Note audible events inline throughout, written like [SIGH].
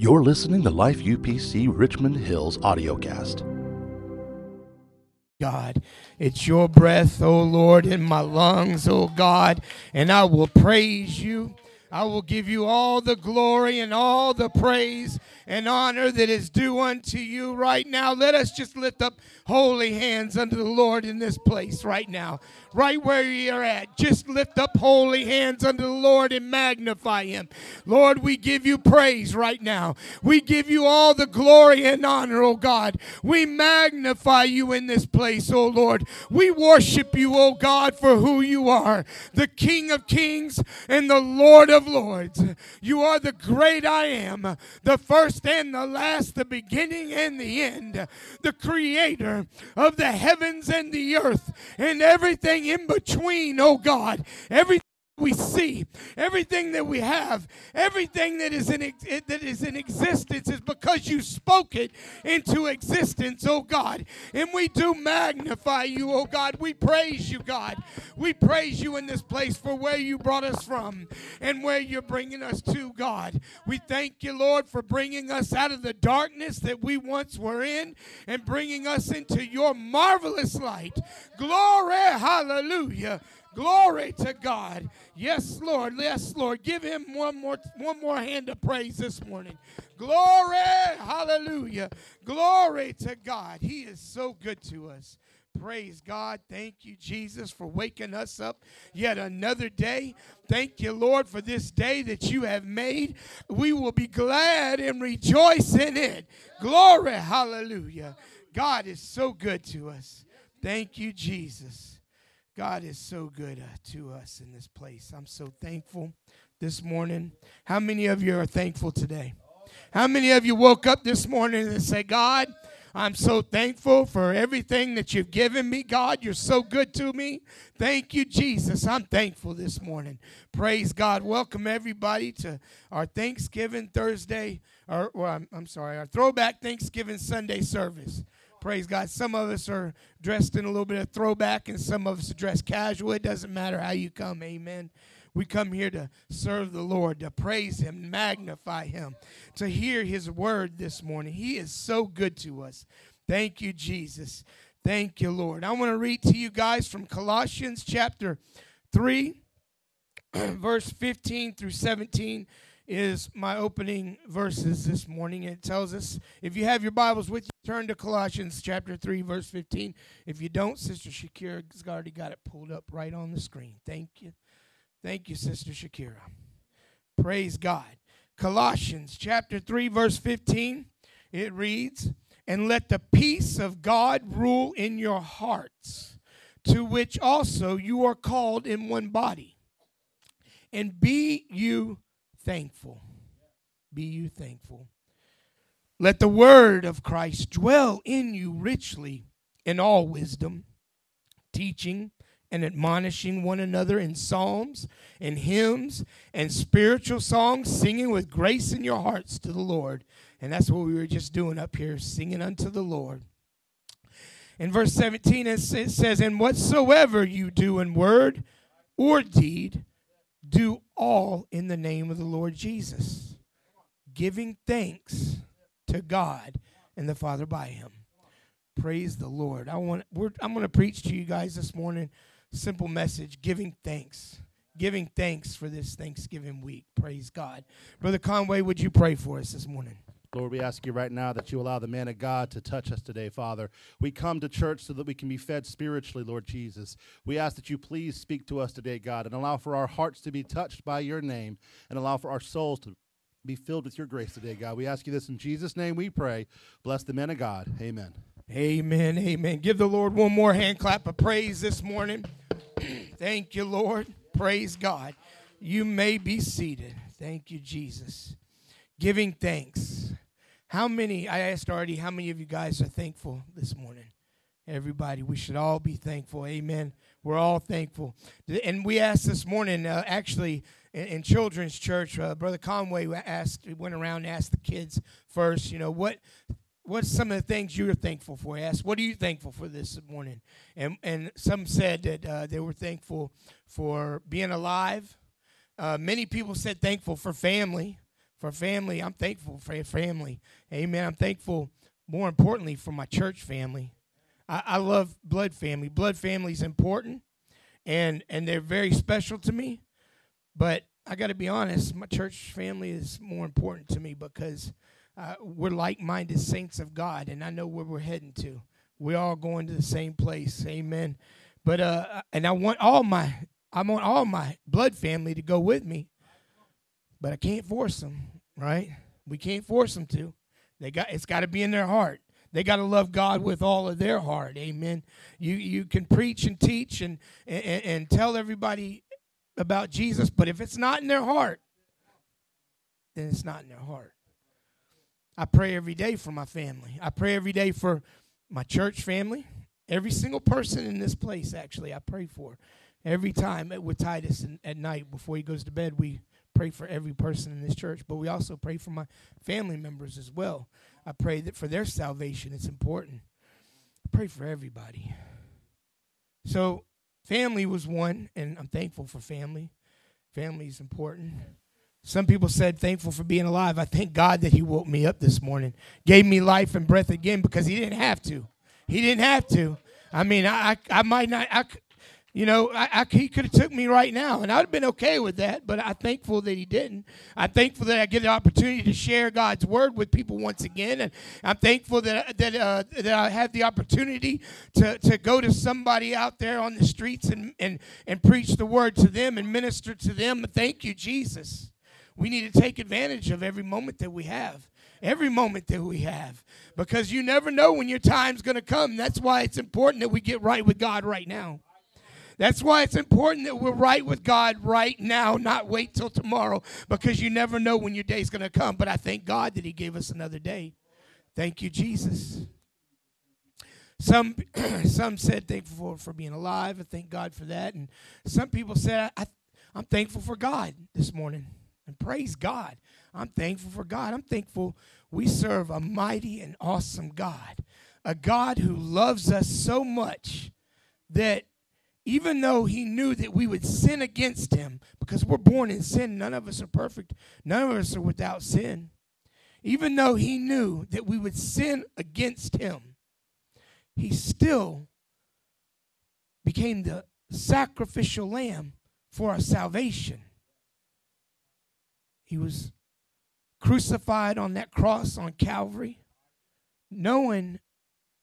You're listening to Life UPC Richmond Hill's audiocast. God, it's your breath, O Lord, in my lungs, O God, and I will praise you. I will give you all the glory and all the praise and honor that is due unto you right now. Let us just lift up holy hands unto the Lord in this place right now. Right where you're at, just lift up holy hands unto the Lord and magnify him. Lord, we give you praise right now. We give you all the glory and honor, oh God. We magnify you in this place, oh Lord. We worship you, oh God, for who you are, the King of kings and the Lord of lords. You are the great I am, the first and the last, the beginning and the end, the creator of the heavens and the earth and everything in between, oh God. Everything we see, everything that we have, everything that is in that is in existence is because you spoke it into existence, oh God. And we do magnify you, oh God. We praise you, God. We praise you in this place for where you brought us from and where you're bringing us to, God. We thank you, Lord, for bringing us out of the darkness that we once were in and bringing us into your marvelous light. Glory, hallelujah. Glory to God. Yes, Lord. Yes, Lord. Give him one more one more hand of praise this morning. Glory. Hallelujah. Glory to God. He is so good to us. Praise God. Thank you, Jesus, for waking us up yet another day. Thank you, Lord, for this day that you have made. We will be glad and rejoice in it. Glory. Hallelujah. God is so good to us. Thank you, Jesus. God is so good uh, to us in this place. I'm so thankful this morning. How many of you are thankful today? How many of you woke up this morning and say, God, I'm so thankful for everything that you've given me, God. You're so good to me. Thank you, Jesus. I'm thankful this morning. Praise God. Welcome everybody to our Thanksgiving Thursday, or, or I'm, I'm sorry, our throwback Thanksgiving Sunday service. Praise God. Some of us are dressed in a little bit of throwback, and some of us are dressed casual. It doesn't matter how you come. Amen. We come here to serve the Lord, to praise Him, magnify Him, to hear His word this morning. He is so good to us. Thank you, Jesus. Thank you, Lord. I want to read to you guys from Colossians chapter 3, [CLEARS THROAT] verse 15 through 17 is my opening verses this morning. It tells us, if you have your Bibles with you, turn to Colossians chapter 3, verse 15. If you don't, Sister Shakira's already got it pulled up right on the screen. Thank you. Thank you, Sister Shakira. Praise God. Colossians chapter 3, verse 15, it reads, And let the peace of God rule in your hearts, to which also you are called in one body. And be you thankful. Be you thankful. Let the word of Christ dwell in you richly in all wisdom, teaching and admonishing one another in psalms and hymns and spiritual songs, singing with grace in your hearts to the Lord. And that's what we were just doing up here, singing unto the Lord. In verse 17, it says, And whatsoever you do in word or deed, do all in the name of the Lord Jesus, giving thanks to God and the Father by him. Praise the Lord. I want I'm going to preach to you guys this morning simple message giving thanks. Giving thanks for this Thanksgiving week. Praise God. Brother Conway, would you pray for us this morning? Lord, we ask you right now that you allow the man of God to touch us today, Father. We come to church so that we can be fed spiritually, Lord Jesus. We ask that you please speak to us today, God, and allow for our hearts to be touched by your name and allow for our souls to be filled with your grace today, God. We ask you this in Jesus' name we pray. Bless the men of God. Amen. Amen. Amen. Give the Lord one more hand clap of praise this morning. [CLEARS THROAT] Thank you, Lord. Praise God. You may be seated. Thank you, Jesus giving thanks. How many, I asked already, how many of you guys are thankful this morning? Everybody, we should all be thankful. Amen. We're all thankful. And we asked this morning, uh, actually, in, in, children's church, uh, Brother Conway asked, went around and asked the kids first, you know, what what's some of the things you're thankful for? He asked, what are you thankful for this morning? And, and some said that uh, they were thankful for being alive. Uh, many people said thankful for family for family. I'm thankful for family. Amen. I'm thankful, more importantly, for my church family. I, I love blood family. Blood family is important, and and they're very special to me. But I got to be honest, my church family is more important to me because uh, we're like-minded saints of God, and I know where we're heading to. We're all going to the same place. Amen. But uh, and I want all my I want all my blood family to go with me, but I can't force them. Right? We can't force them to. They got it's got to be in their heart. They got to love God with all of their heart. Amen. You you can preach and teach and, and and tell everybody about Jesus, but if it's not in their heart, then it's not in their heart. I pray every day for my family. I pray every day for my church family. Every single person in this place, actually, I pray for. Every time with Titus at night before he goes to bed, we pray for every person in this church, but we also pray for my family members as well. I pray that for their salvation, it's important. I pray for everybody. So, family was one, and I'm thankful for family. Family is important. Some people said, thankful for being alive. I thank God that He woke me up this morning, gave me life and breath again because He didn't have to. He didn't have to. I mean, I, I, I might not, I, you know, I, I, he could have took me right now, and I'd have been okay with that. But I'm thankful that he didn't. I'm thankful that I get the opportunity to share God's word with people once again, and I'm thankful that that uh, that I have the opportunity to to go to somebody out there on the streets and and and preach the word to them and minister to them. Thank you, Jesus. We need to take advantage of every moment that we have every moment that we have because you never know when your time's going to come. That's why it's important that we get right with God right now. That's why it's important that we're right with God right now, not wait till tomorrow, because you never know when your day's going to come. But I thank God that He gave us another day. Thank you, Jesus. Some [CLEARS THROAT] some said thankful for, for being alive. I thank God for that. And some people said I, I'm thankful for God this morning. And praise God. I'm thankful for God. I'm thankful we serve a mighty and awesome God, a God who loves us so much that even though he knew that we would sin against him, because we're born in sin, none of us are perfect, none of us are without sin. Even though he knew that we would sin against him, he still became the sacrificial lamb for our salvation. He was crucified on that cross on Calvary, knowing,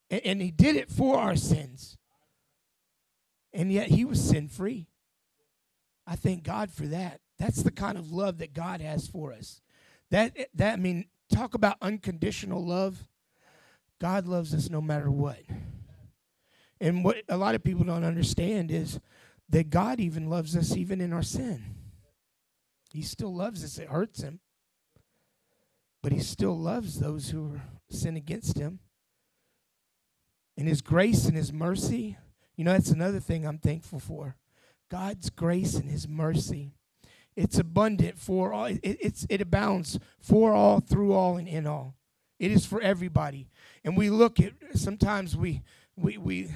and he did it for our sins and yet he was sin free. I thank God for that. That's the kind of love that God has for us. That that I mean, talk about unconditional love. God loves us no matter what. And what a lot of people don't understand is that God even loves us even in our sin. He still loves us. It hurts him. But he still loves those who sin against him. And his grace and his mercy you know, that's another thing I'm thankful for. God's grace and his mercy. It's abundant for all. It, it's, it abounds for all, through all, and in all. It is for everybody. And we look at, sometimes we, we, we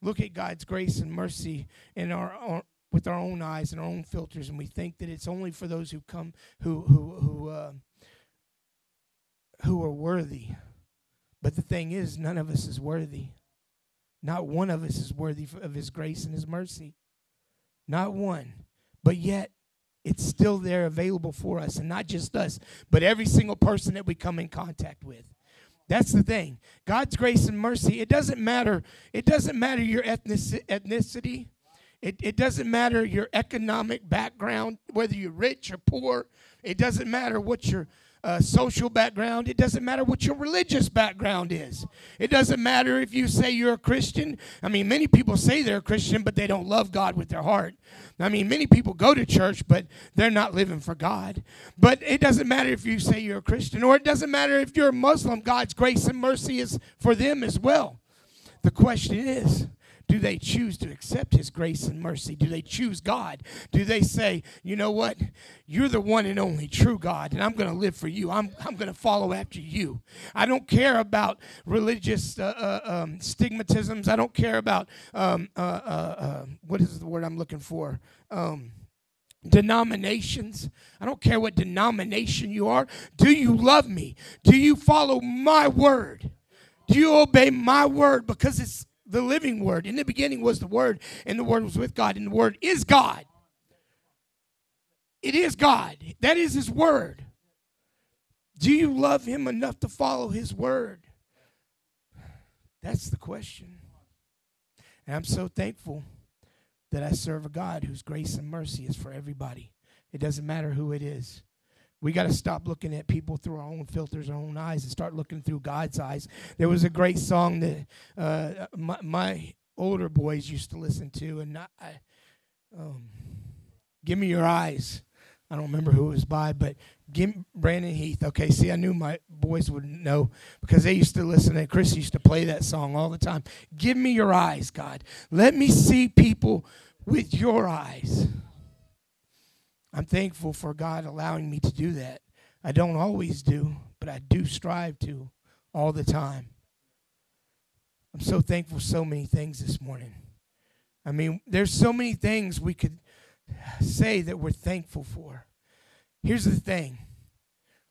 look at God's grace and mercy in our, our with our own eyes and our own filters, and we think that it's only for those who come, who, who, who, uh, who are worthy. But the thing is, none of us is worthy. Not one of us is worthy of his grace and his mercy. Not one. But yet, it's still there available for us. And not just us, but every single person that we come in contact with. That's the thing. God's grace and mercy, it doesn't matter. It doesn't matter your ethnicity. It, it doesn't matter your economic background, whether you're rich or poor. It doesn't matter what your uh, social background. It doesn't matter what your religious background is. It doesn't matter if you say you're a Christian. I mean, many people say they're a Christian, but they don't love God with their heart. I mean, many people go to church, but they're not living for God. But it doesn't matter if you say you're a Christian, or it doesn't matter if you're a Muslim. God's grace and mercy is for them as well. The question is, do they choose to accept His grace and mercy? Do they choose God? Do they say, you know what? You're the one and only true God, and I'm going to live for you. I'm, I'm going to follow after you. I don't care about religious uh, uh, um, stigmatisms. I don't care about, um, uh, uh, uh what is the word I'm looking for? Um, denominations. I don't care what denomination you are. Do you love me? Do you follow my word? Do you obey my word? Because it's the living word. In the beginning was the word, and the word was with God, and the word is God. It is God. That is his word. Do you love him enough to follow his word? That's the question. And I'm so thankful that I serve a God whose grace and mercy is for everybody. It doesn't matter who it is. We got to stop looking at people through our own filters, our own eyes, and start looking through God's eyes. There was a great song that uh, my, my, older boys used to listen to, and I, um, "Give Me Your Eyes." I don't remember who it was by, but give Brandon Heath. Okay, see, I knew my boys would know because they used to listen, and Chris used to play that song all the time. Give me your eyes, God. Let me see people with your eyes. I'm thankful for God allowing me to do that. I don't always do, but I do strive to all the time. I'm so thankful for so many things this morning. I mean, there's so many things we could say that we're thankful for. Here's the thing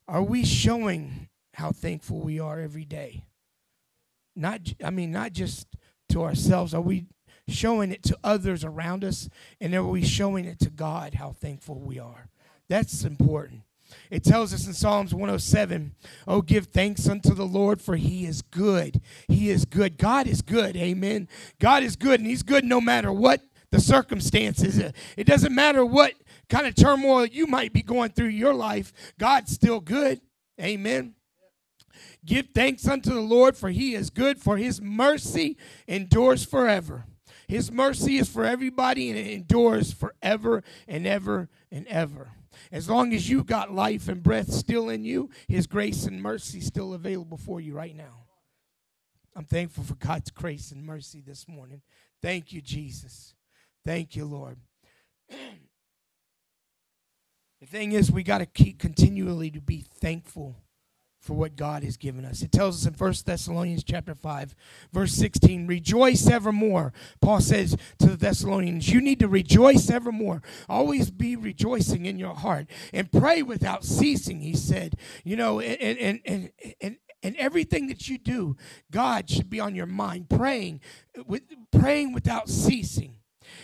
Are we showing how thankful we are every day? Not, I mean, not just to ourselves. Are we showing it to others around us? And are we showing it to God how thankful we are? That's important. It tells us in Psalms 107, Oh, give thanks unto the Lord, for he is good. He is good. God is good. Amen. God is good, and he's good no matter what the circumstances. It doesn't matter what kind of turmoil you might be going through your life, God's still good. Amen. Give thanks unto the Lord, for he is good, for his mercy endures forever. His mercy is for everybody and it endures forever and ever and ever. As long as you've got life and breath still in you, his grace and mercy still available for you right now. I'm thankful for God's grace and mercy this morning. Thank you, Jesus. Thank you, Lord. [CLEARS THROAT] the thing is, we got to keep continually to be thankful for what God has given us. It tells us in 1 Thessalonians chapter 5, verse 16, rejoice evermore. Paul says to the Thessalonians, you need to rejoice evermore. Always be rejoicing in your heart and pray without ceasing, he said. You know, and and and and and everything that you do, God should be on your mind, praying with praying without ceasing.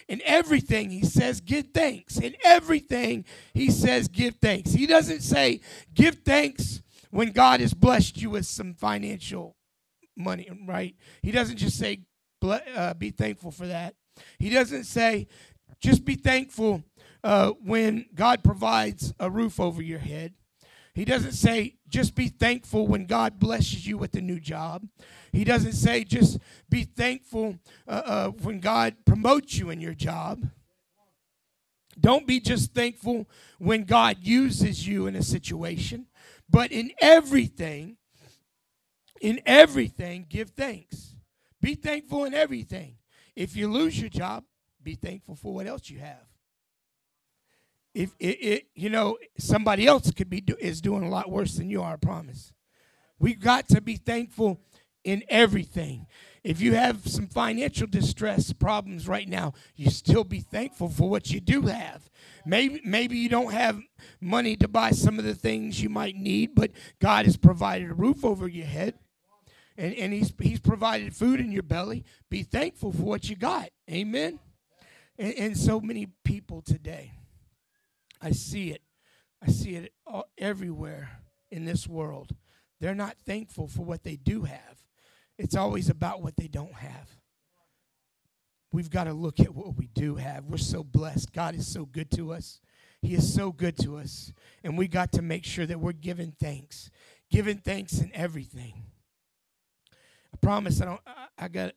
In everything, he says, give thanks. In everything, he says, give thanks. He doesn't say, give thanks when God has blessed you with some financial money, right? He doesn't just say, uh, be thankful for that. He doesn't say, just be thankful uh, when God provides a roof over your head. He doesn't say, just be thankful when God blesses you with a new job. He doesn't say, just be thankful uh, uh, when God promotes you in your job. Don't be just thankful when God uses you in a situation, but in everything, in everything, give thanks. Be thankful in everything. If you lose your job, be thankful for what else you have if it, it, you know somebody else could be do, is doing a lot worse than you are i promise we've got to be thankful in everything if you have some financial distress problems right now you still be thankful for what you do have maybe maybe you don't have money to buy some of the things you might need but god has provided a roof over your head and, and he's, he's provided food in your belly be thankful for what you got amen and, and so many people today I see it. I see it all, everywhere in this world. They're not thankful for what they do have. It's always about what they don't have. We've got to look at what we do have. We're so blessed. God is so good to us. He is so good to us. And we got to make sure that we're giving thanks, giving thanks in everything. I promise I don't, I, I got,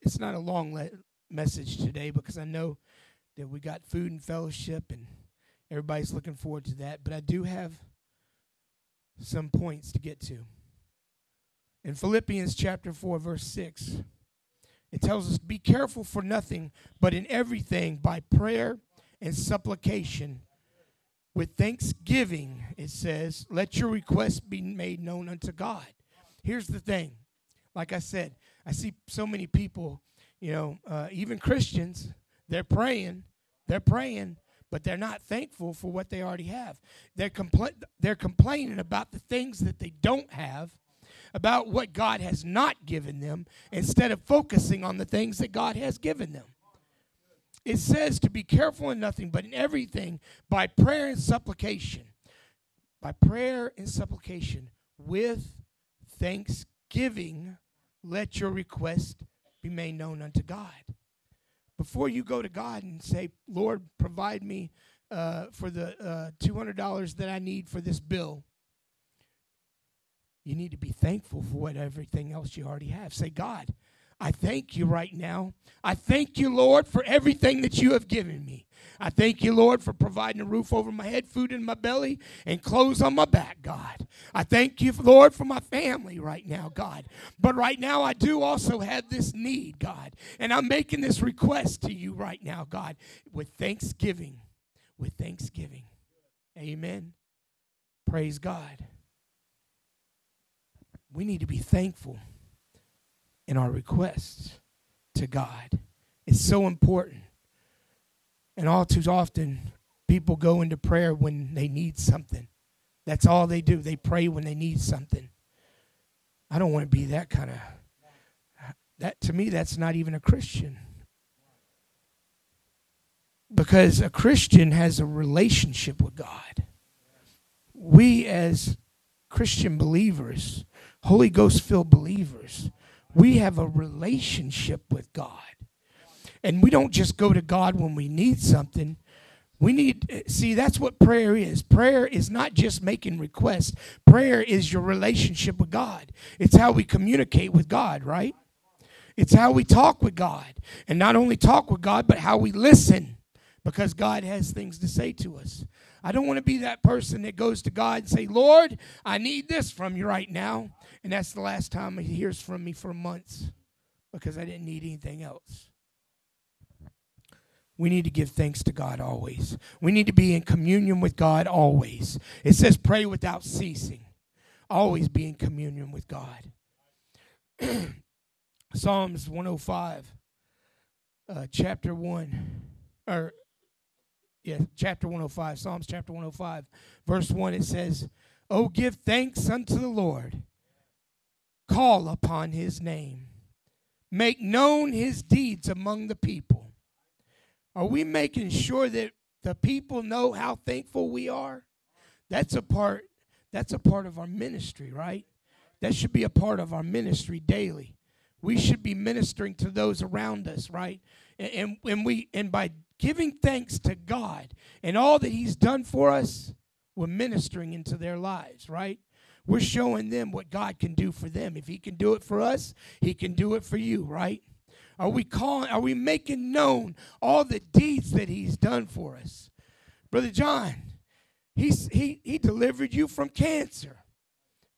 it's not a long le- message today because I know that we got food and fellowship and Everybody's looking forward to that. But I do have some points to get to. In Philippians chapter 4, verse 6, it tells us, Be careful for nothing, but in everything by prayer and supplication. With thanksgiving, it says, Let your requests be made known unto God. Here's the thing. Like I said, I see so many people, you know, uh, even Christians, they're praying, they're praying, but they're not thankful for what they already have. They're, compl- they're complaining about the things that they don't have, about what God has not given them, instead of focusing on the things that God has given them. It says to be careful in nothing, but in everything by prayer and supplication. By prayer and supplication with thanksgiving, let your request be made known unto God. Before you go to God and say, Lord, provide me uh, for the uh, $200 that I need for this bill, you need to be thankful for what everything else you already have. Say, God, I thank you right now. I thank you, Lord, for everything that you have given me. I thank you, Lord, for providing a roof over my head, food in my belly, and clothes on my back, God. I thank you, Lord, for my family right now, God. But right now, I do also have this need, God. And I'm making this request to you right now, God, with thanksgiving. With thanksgiving. Amen. Praise God. We need to be thankful in our requests to God. It's so important. And all too often, people go into prayer when they need something. That's all they do. They pray when they need something. I don't want to be that kind of that to me that's not even a Christian. Because a Christian has a relationship with God. We as Christian believers, Holy Ghost filled believers, we have a relationship with God. And we don't just go to God when we need something. We need, see, that's what prayer is. Prayer is not just making requests, prayer is your relationship with God. It's how we communicate with God, right? It's how we talk with God. And not only talk with God, but how we listen because God has things to say to us. I don't want to be that person that goes to God and say, Lord, I need this from you right now. And that's the last time he hears from me for months because I didn't need anything else. We need to give thanks to God always. We need to be in communion with God always. It says, pray without ceasing. Always be in communion with God. [CLEARS THROAT] Psalms 105, uh, chapter 1, or yeah, chapter 105, Psalms chapter 105, verse 1, it says, Oh, give thanks unto the Lord, call upon his name, make known his deeds among the people. Are we making sure that the people know how thankful we are? That's a part that's a part of our ministry, right? That should be a part of our ministry daily. We should be ministering to those around us, right? And, and, we and by giving thanks to God and all that He's done for us, we're ministering into their lives, right? We're showing them what God can do for them. If He can do it for us, He can do it for you, right? Are we calling, are we making known all the deeds that He's done for us? Brother John, he's, he, he delivered you from cancer.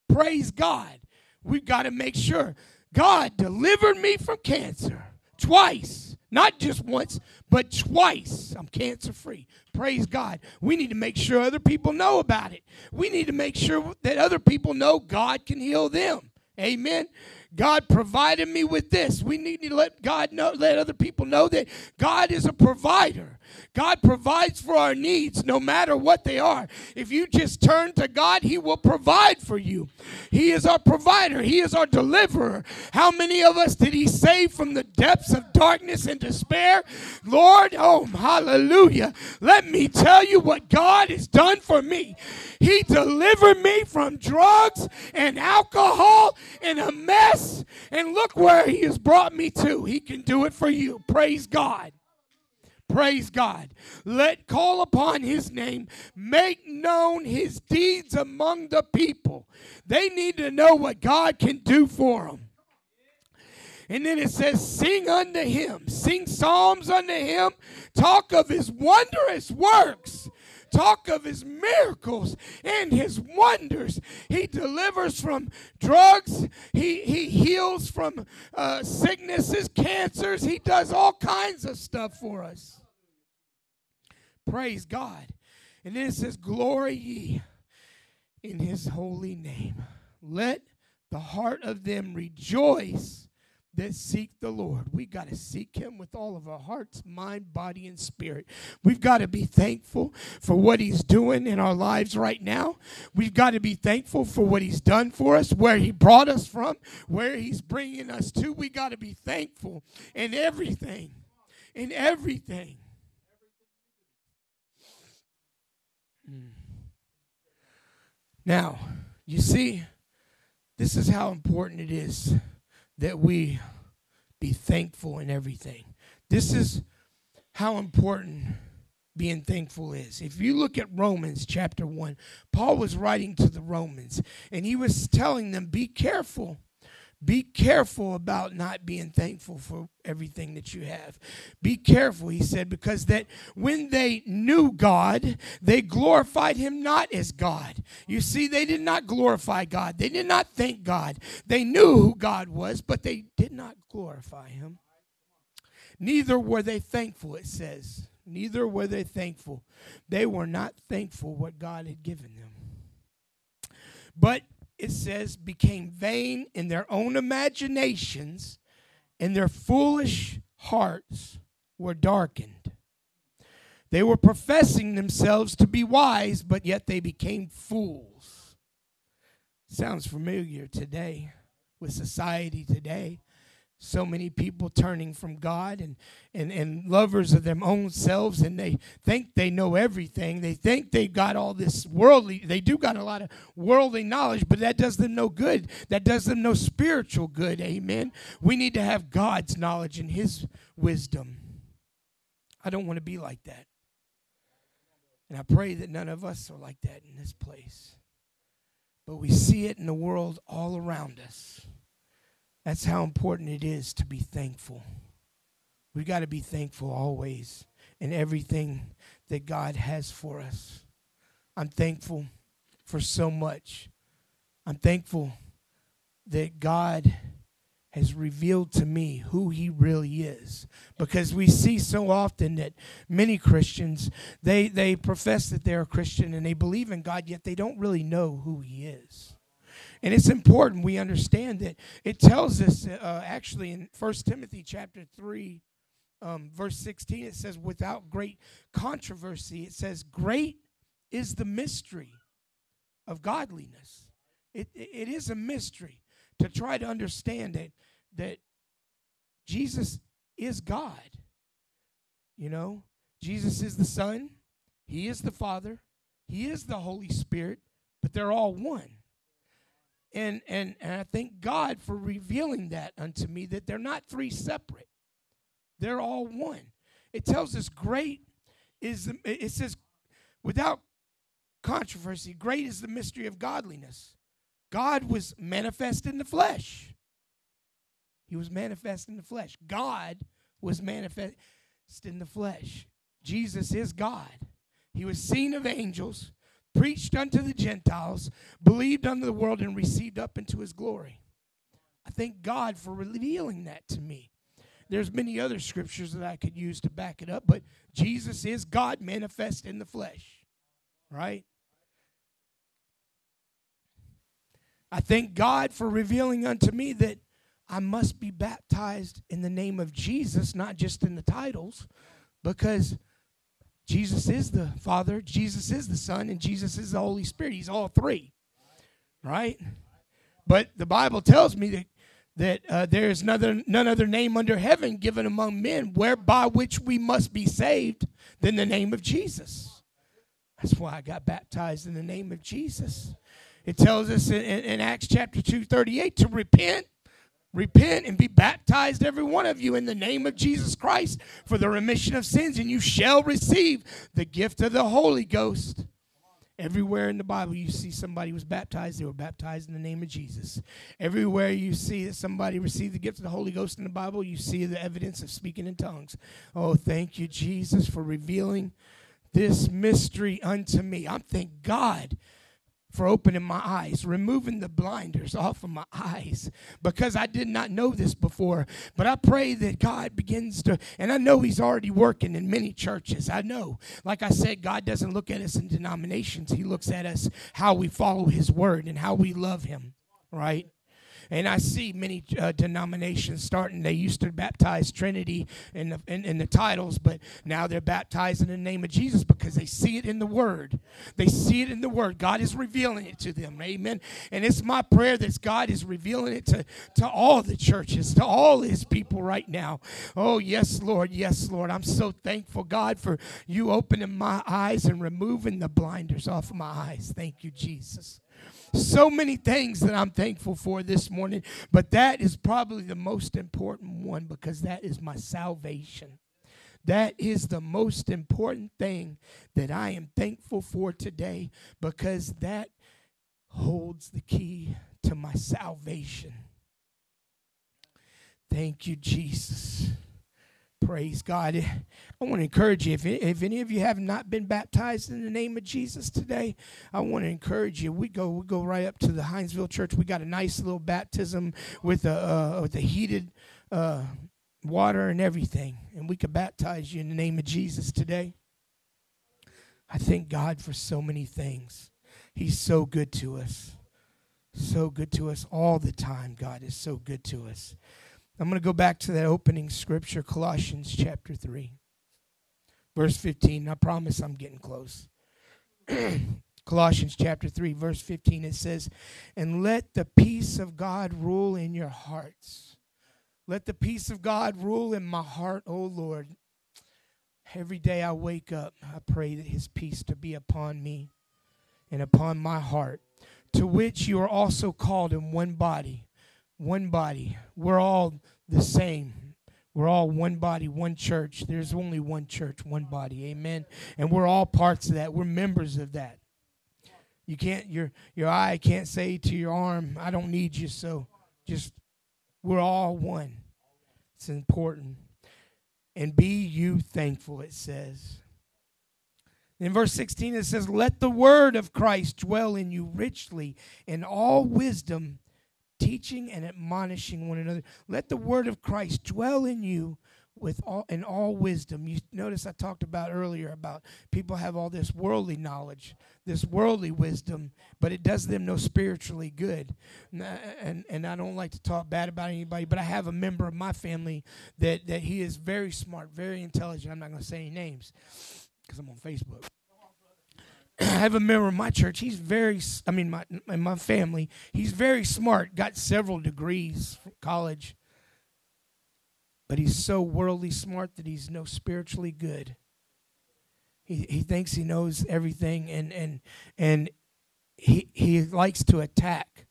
Praise God. We've got to make sure God delivered me from cancer twice. Not just once, but twice. I'm cancer free. Praise God. We need to make sure other people know about it. We need to make sure that other people know God can heal them. Amen. God provided me with this. We need to let God know, let other people know that God is a provider. God provides for our needs no matter what they are. If you just turn to God, He will provide for you. He is our provider, He is our deliverer. How many of us did He save from the depths of darkness and despair? Lord, oh, hallelujah. Let me tell you what God has done for me. He delivered me from drugs and alcohol and a mess. And look where He has brought me to. He can do it for you. Praise God. Praise God. Let call upon his name. Make known his deeds among the people. They need to know what God can do for them. And then it says, Sing unto him, sing psalms unto him, talk of his wondrous works, talk of his miracles and his wonders. He delivers from drugs, he, he heals from uh, sicknesses, cancers, he does all kinds of stuff for us. Praise God. And then it says, Glory ye in his holy name. Let the heart of them rejoice that seek the Lord. We got to seek Him with all of our hearts, mind, body, and spirit. We've got to be thankful for what He's doing in our lives right now. We've got to be thankful for what He's done for us, where He brought us from, where He's bringing us to. We got to be thankful in everything. In everything. Hmm. Now, you see, this is how important it is that we be thankful in everything. This is how important being thankful is. If you look at Romans chapter 1, Paul was writing to the Romans and he was telling them, be careful be careful about not being thankful for everything that you have. Be careful, he said, because that when they knew God, they glorified him not as God. You see, they did not glorify God. They did not thank God. They knew who God was, but they did not glorify him. Neither were they thankful, it says. Neither were they thankful. They were not thankful what God had given them. But it says, became vain in their own imaginations, and their foolish hearts were darkened. They were professing themselves to be wise, but yet they became fools. Sounds familiar today with society today so many people turning from God and, and, and lovers of their own selves, and they think they know everything. They think they got all this worldly, they do got a lot of worldly knowledge, but that does them no good. That does them no spiritual good. Amen. We need to have God's knowledge and His wisdom. I don't want to be like that. And I pray that none of us are like that in this place. But we see it in the world all around us. That's how important it is to be thankful. We got to be thankful always in everything that God has for us. I'm thankful for so much. I'm thankful that God has revealed to me who he really is because we see so often that many christians they they profess that they're a christian and they believe in god yet they don't really know who he is and it's important we understand that. It tells us uh, actually in 1 Timothy chapter 3, um, verse 16, it says, without great controversy, it says, great is the mystery of godliness. It, it, it is a mystery to try to understand that, that Jesus is God. You know, Jesus is the Son, He is the Father, He is the Holy Spirit, but they're all one. And, and, and I thank God for revealing that unto me that they're not three separate, they're all one. It tells us great is, the, it says, without controversy, great is the mystery of godliness. God was manifest in the flesh. He was manifest in the flesh. God was manifest in the flesh. Jesus is God. He was seen of angels preached unto the Gentiles, believed unto the world, and received up into his glory. I thank God for revealing that to me. There's many other scriptures that I could use to back it up, but Jesus is God manifest in the flesh. Right? I thank God for revealing unto me that I must be baptized in the name of Jesus, not just in the titles, because Jesus is the Father, Jesus is the Son, and Jesus is the Holy Spirit. He's all three, right? But the Bible tells me that that uh, there is none, none other name under heaven given among men whereby which we must be saved than the name of Jesus. That's why I got baptized in the name of Jesus. It tells us in, in Acts chapter 2, 38 to repent Repent and be baptized, every one of you, in the name of Jesus Christ for the remission of sins, and you shall receive the gift of the Holy Ghost. Everywhere in the Bible you see somebody was baptized, they were baptized in the name of Jesus. Everywhere you see that somebody received the gift of the Holy Ghost in the Bible, you see the evidence of speaking in tongues. Oh, thank you, Jesus, for revealing this mystery unto me. I'm thank God for opening my eyes, removing the blinders off of my eyes because I did not know this before. But I pray that God begins to, and I know He's already working in many churches. I know. Like I said, God doesn't look at us in denominations, He looks at us how we follow His word and how we love Him, right? And I see many uh, denominations starting. They used to baptize Trinity in the, in, in the titles, but now they're baptized in the name of Jesus because they see it in the Word. They see it in the Word. God is revealing it to them. Amen. And it's my prayer that God is revealing it to, to all the churches, to all His people right now. Oh, yes, Lord. Yes, Lord. I'm so thankful, God, for you opening my eyes and removing the blinders off of my eyes. Thank you, Jesus. So many things that I'm thankful for this morning, but that is probably the most important one because that is my salvation. That is the most important thing that I am thankful for today because that holds the key to my salvation. Thank you, Jesus. Praise God. I want to encourage you, if, if any of you have not been baptized in the name of Jesus today, I want to encourage you. We go we go right up to the Hinesville Church. We got a nice little baptism with a, uh, with a heated uh, water and everything. And we could baptize you in the name of Jesus today. I thank God for so many things. He's so good to us. So good to us all the time. God is so good to us. I'm going to go back to that opening scripture, Colossians chapter 3, verse 15. I promise I'm getting close. [CLEARS THROAT] Colossians chapter 3, verse 15, it says, And let the peace of God rule in your hearts. Let the peace of God rule in my heart, O Lord. Every day I wake up, I pray that his peace to be upon me and upon my heart, to which you are also called in one body one body. We're all the same. We're all one body, one church. There's only one church, one body. Amen. And we're all parts of that. We're members of that. You can't your your eye can't say to your arm, I don't need you, so just we're all one. It's important. And be you thankful, it says. In verse 16, it says, Let the word of Christ dwell in you richly in all wisdom teaching and admonishing one another. Let the word of Christ dwell in you with all in all wisdom. You notice I talked about earlier about people have all this worldly knowledge, this worldly wisdom, but it does them no spiritually good. And, and and I don't like to talk bad about anybody, but I have a member of my family that that he is very smart, very intelligent. I'm not going to say any names because I'm on Facebook. [CLEARS THROAT] I have a member of my church. He's very, I mean, my my family. He's very smart. Got several degrees from college, but he's so worldly smart that he's no spiritually good. He he thinks he knows everything, and and and he he likes to attack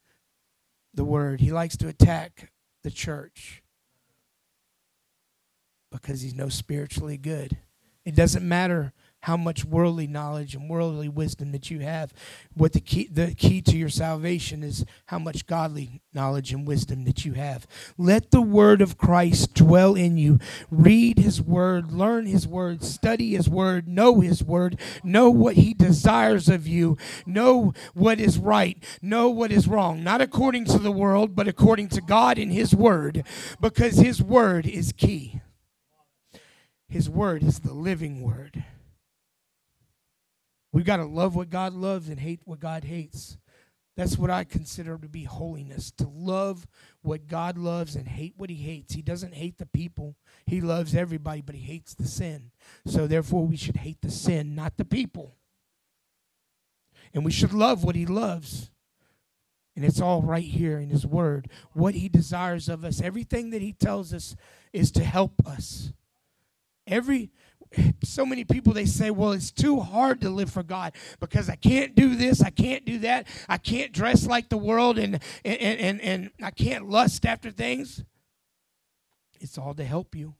the word. He likes to attack the church because he's no spiritually good. It doesn't matter how much worldly knowledge and worldly wisdom that you have. What the key the key to your salvation is how much godly knowledge and wisdom that you have. Let the word of Christ dwell in you. Read his word, learn his word, study his word, know his word, know what he desires of you, know what is right, know what is wrong, not according to the world, but according to God and his word, because his word is key. His word is the living word. We've got to love what God loves and hate what God hates. That's what I consider to be holiness to love what God loves and hate what He hates. He doesn't hate the people, He loves everybody, but He hates the sin. So, therefore, we should hate the sin, not the people. And we should love what He loves. And it's all right here in His Word. What He desires of us, everything that He tells us is to help us. Every so many people they say well it's too hard to live for god because i can't do this i can't do that i can't dress like the world and and and, and i can't lust after things. It's all to help you.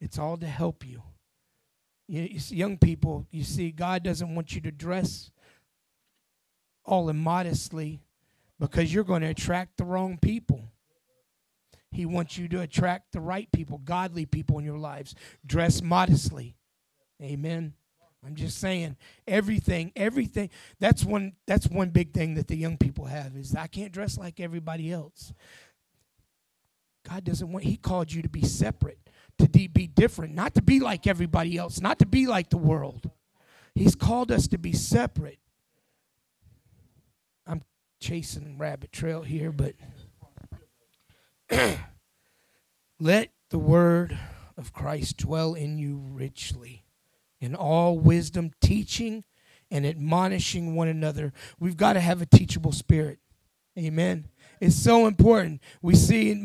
It's all to help you. you, you see, young people you see god doesn't want you to dress all immodestly because you're going to attract the wrong people he wants you to attract the right people, godly people in your lives. Dress modestly. Amen. I'm just saying everything, everything. That's one that's one big thing that the young people have is I can't dress like everybody else. God doesn't want he called you to be separate, to be different, not to be like everybody else, not to be like the world. He's called us to be separate. I'm chasing rabbit trail here, but [CLEARS THROAT] let the word of Christ dwell in you richly in all wisdom, teaching and admonishing one another. We've got to have a teachable spirit. Amen. It's so important. We see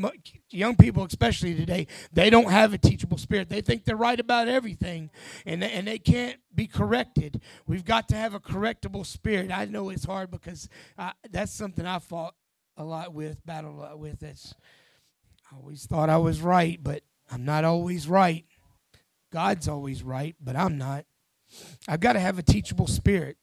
young people, especially today, they don't have a teachable spirit. They think they're right about everything, and they, and they can't be corrected. We've got to have a correctable spirit. I know it's hard because I, that's something I fought a lot with, battled a lot with. That's I always thought I was right, but I'm not always right. God's always right, but I'm not. I've got to have a teachable spirit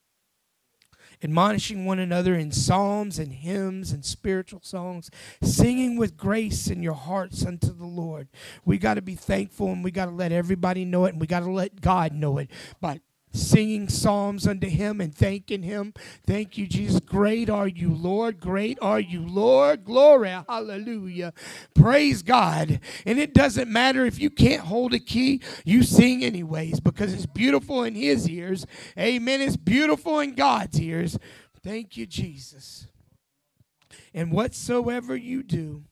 admonishing one another in psalms and hymns and spiritual songs, singing with grace in your hearts unto the Lord. We got to be thankful and we got to let everybody know it and we got to let God know it by singing psalms unto him and thanking him. Thank you, Jesus. Great are you, Lord. Great are you, Lord. Glory. Hallelujah. Praise God. And it doesn't matter if you can't hold a key, you sing anyways because it's beautiful in his ears. Amen. It's beautiful in God's ears. Thank you, Jesus. And whatsoever you do,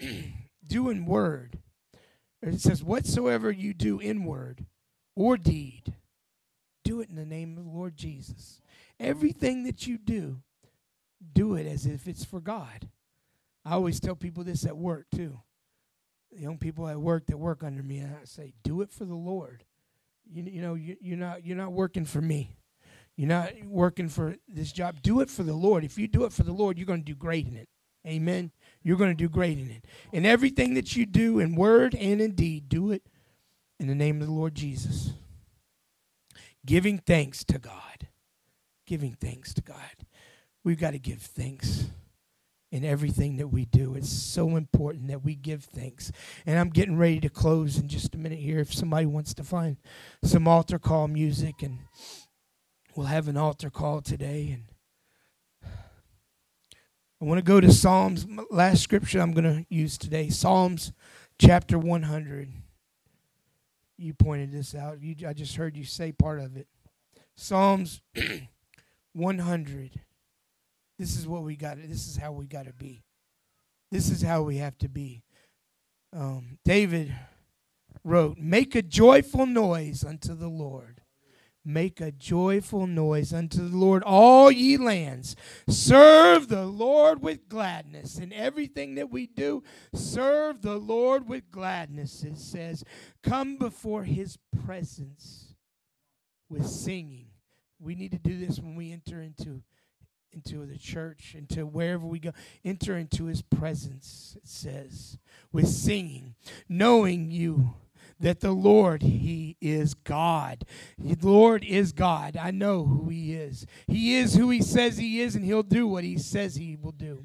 [CLEARS THROAT] do in word. It says, whatsoever you do in word or deed do it in the name of the Lord Jesus. Everything that you do, do it as if it's for God. I always tell people this at work too. The young people at work that work under me, and I say, do it for the Lord. You, you know, you, you're not you're not working for me. You're not working for this job. Do it for the Lord. If you do it for the Lord, you're going to do great in it. Amen. You're going to do great in it. And everything that you do in word and in deed, do it in the name of the Lord Jesus giving thanks to God. Giving thanks to God. We've got to give thanks in everything that we do. It's so important that we give thanks. And I'm getting ready to close in just a minute here. If somebody wants to find some altar call music, and we'll have an altar call today. And I want to go to Psalms, last scripture I'm going to use today Psalms chapter 100 you pointed this out. You, I just heard you say part of it. Psalms [CLEARS THROAT] 100. This is what we got. This is how we got to be. This is how we have to be. Um, David wrote, Make a joyful noise unto the Lord. Make a joyful noise unto the Lord, all ye lands. Serve the Lord with gladness. In everything that we do, serve the Lord with gladness. It says, Come before his presence with singing. We need to do this when we enter into into the church, into wherever we go. Enter into his presence, it says, with singing, knowing you that the Lord, He is God. The Lord is God. I know who He is. He is who He says He is, and He'll do what He says He will do.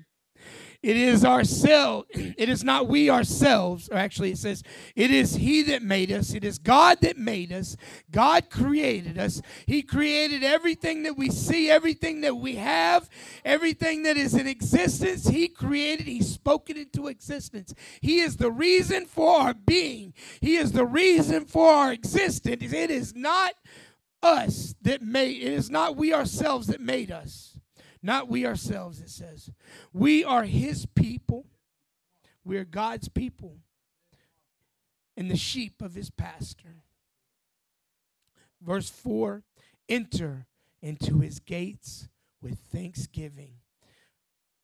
It is ourselves. It is not we ourselves. Or actually, it says, it is He that made us. It is God that made us. God created us. He created everything that we see, everything that we have, everything that is in existence. He created, He spoke it into existence. He is the reason for our being, He is the reason for our existence. It is not us that made, it is not we ourselves that made us. Not we ourselves, it says. We are his people. We are God's people and the sheep of his pastor. Verse 4 Enter into his gates with thanksgiving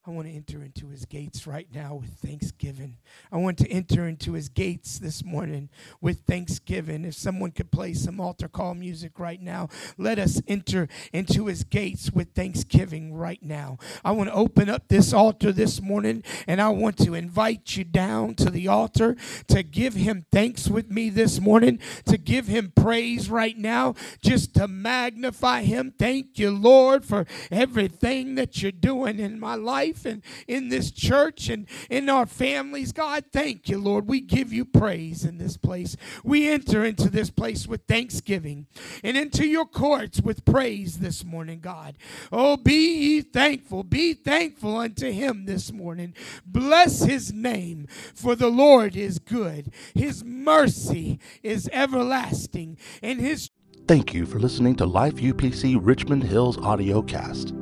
I want to enter into his gates right now with thanksgiving. I want to enter into his gates this morning with thanksgiving. If someone could play some altar call music right now, let us enter into his gates with thanksgiving right now. I want to open up this altar this morning and I want to invite you down to the altar to give him thanks with me this morning, to give him praise right now, just to magnify him. Thank you, Lord, for everything that you're doing in my life life and in this church and in our families. God, thank you, Lord. We give you praise in this place. We enter into this place with thanksgiving and into your courts with praise this morning, God. Oh, be ye thankful. Be thankful unto him this morning. Bless his name, for the Lord is good. His mercy is everlasting, and his Thank you for listening to Life UPC Richmond Hill's audio cast.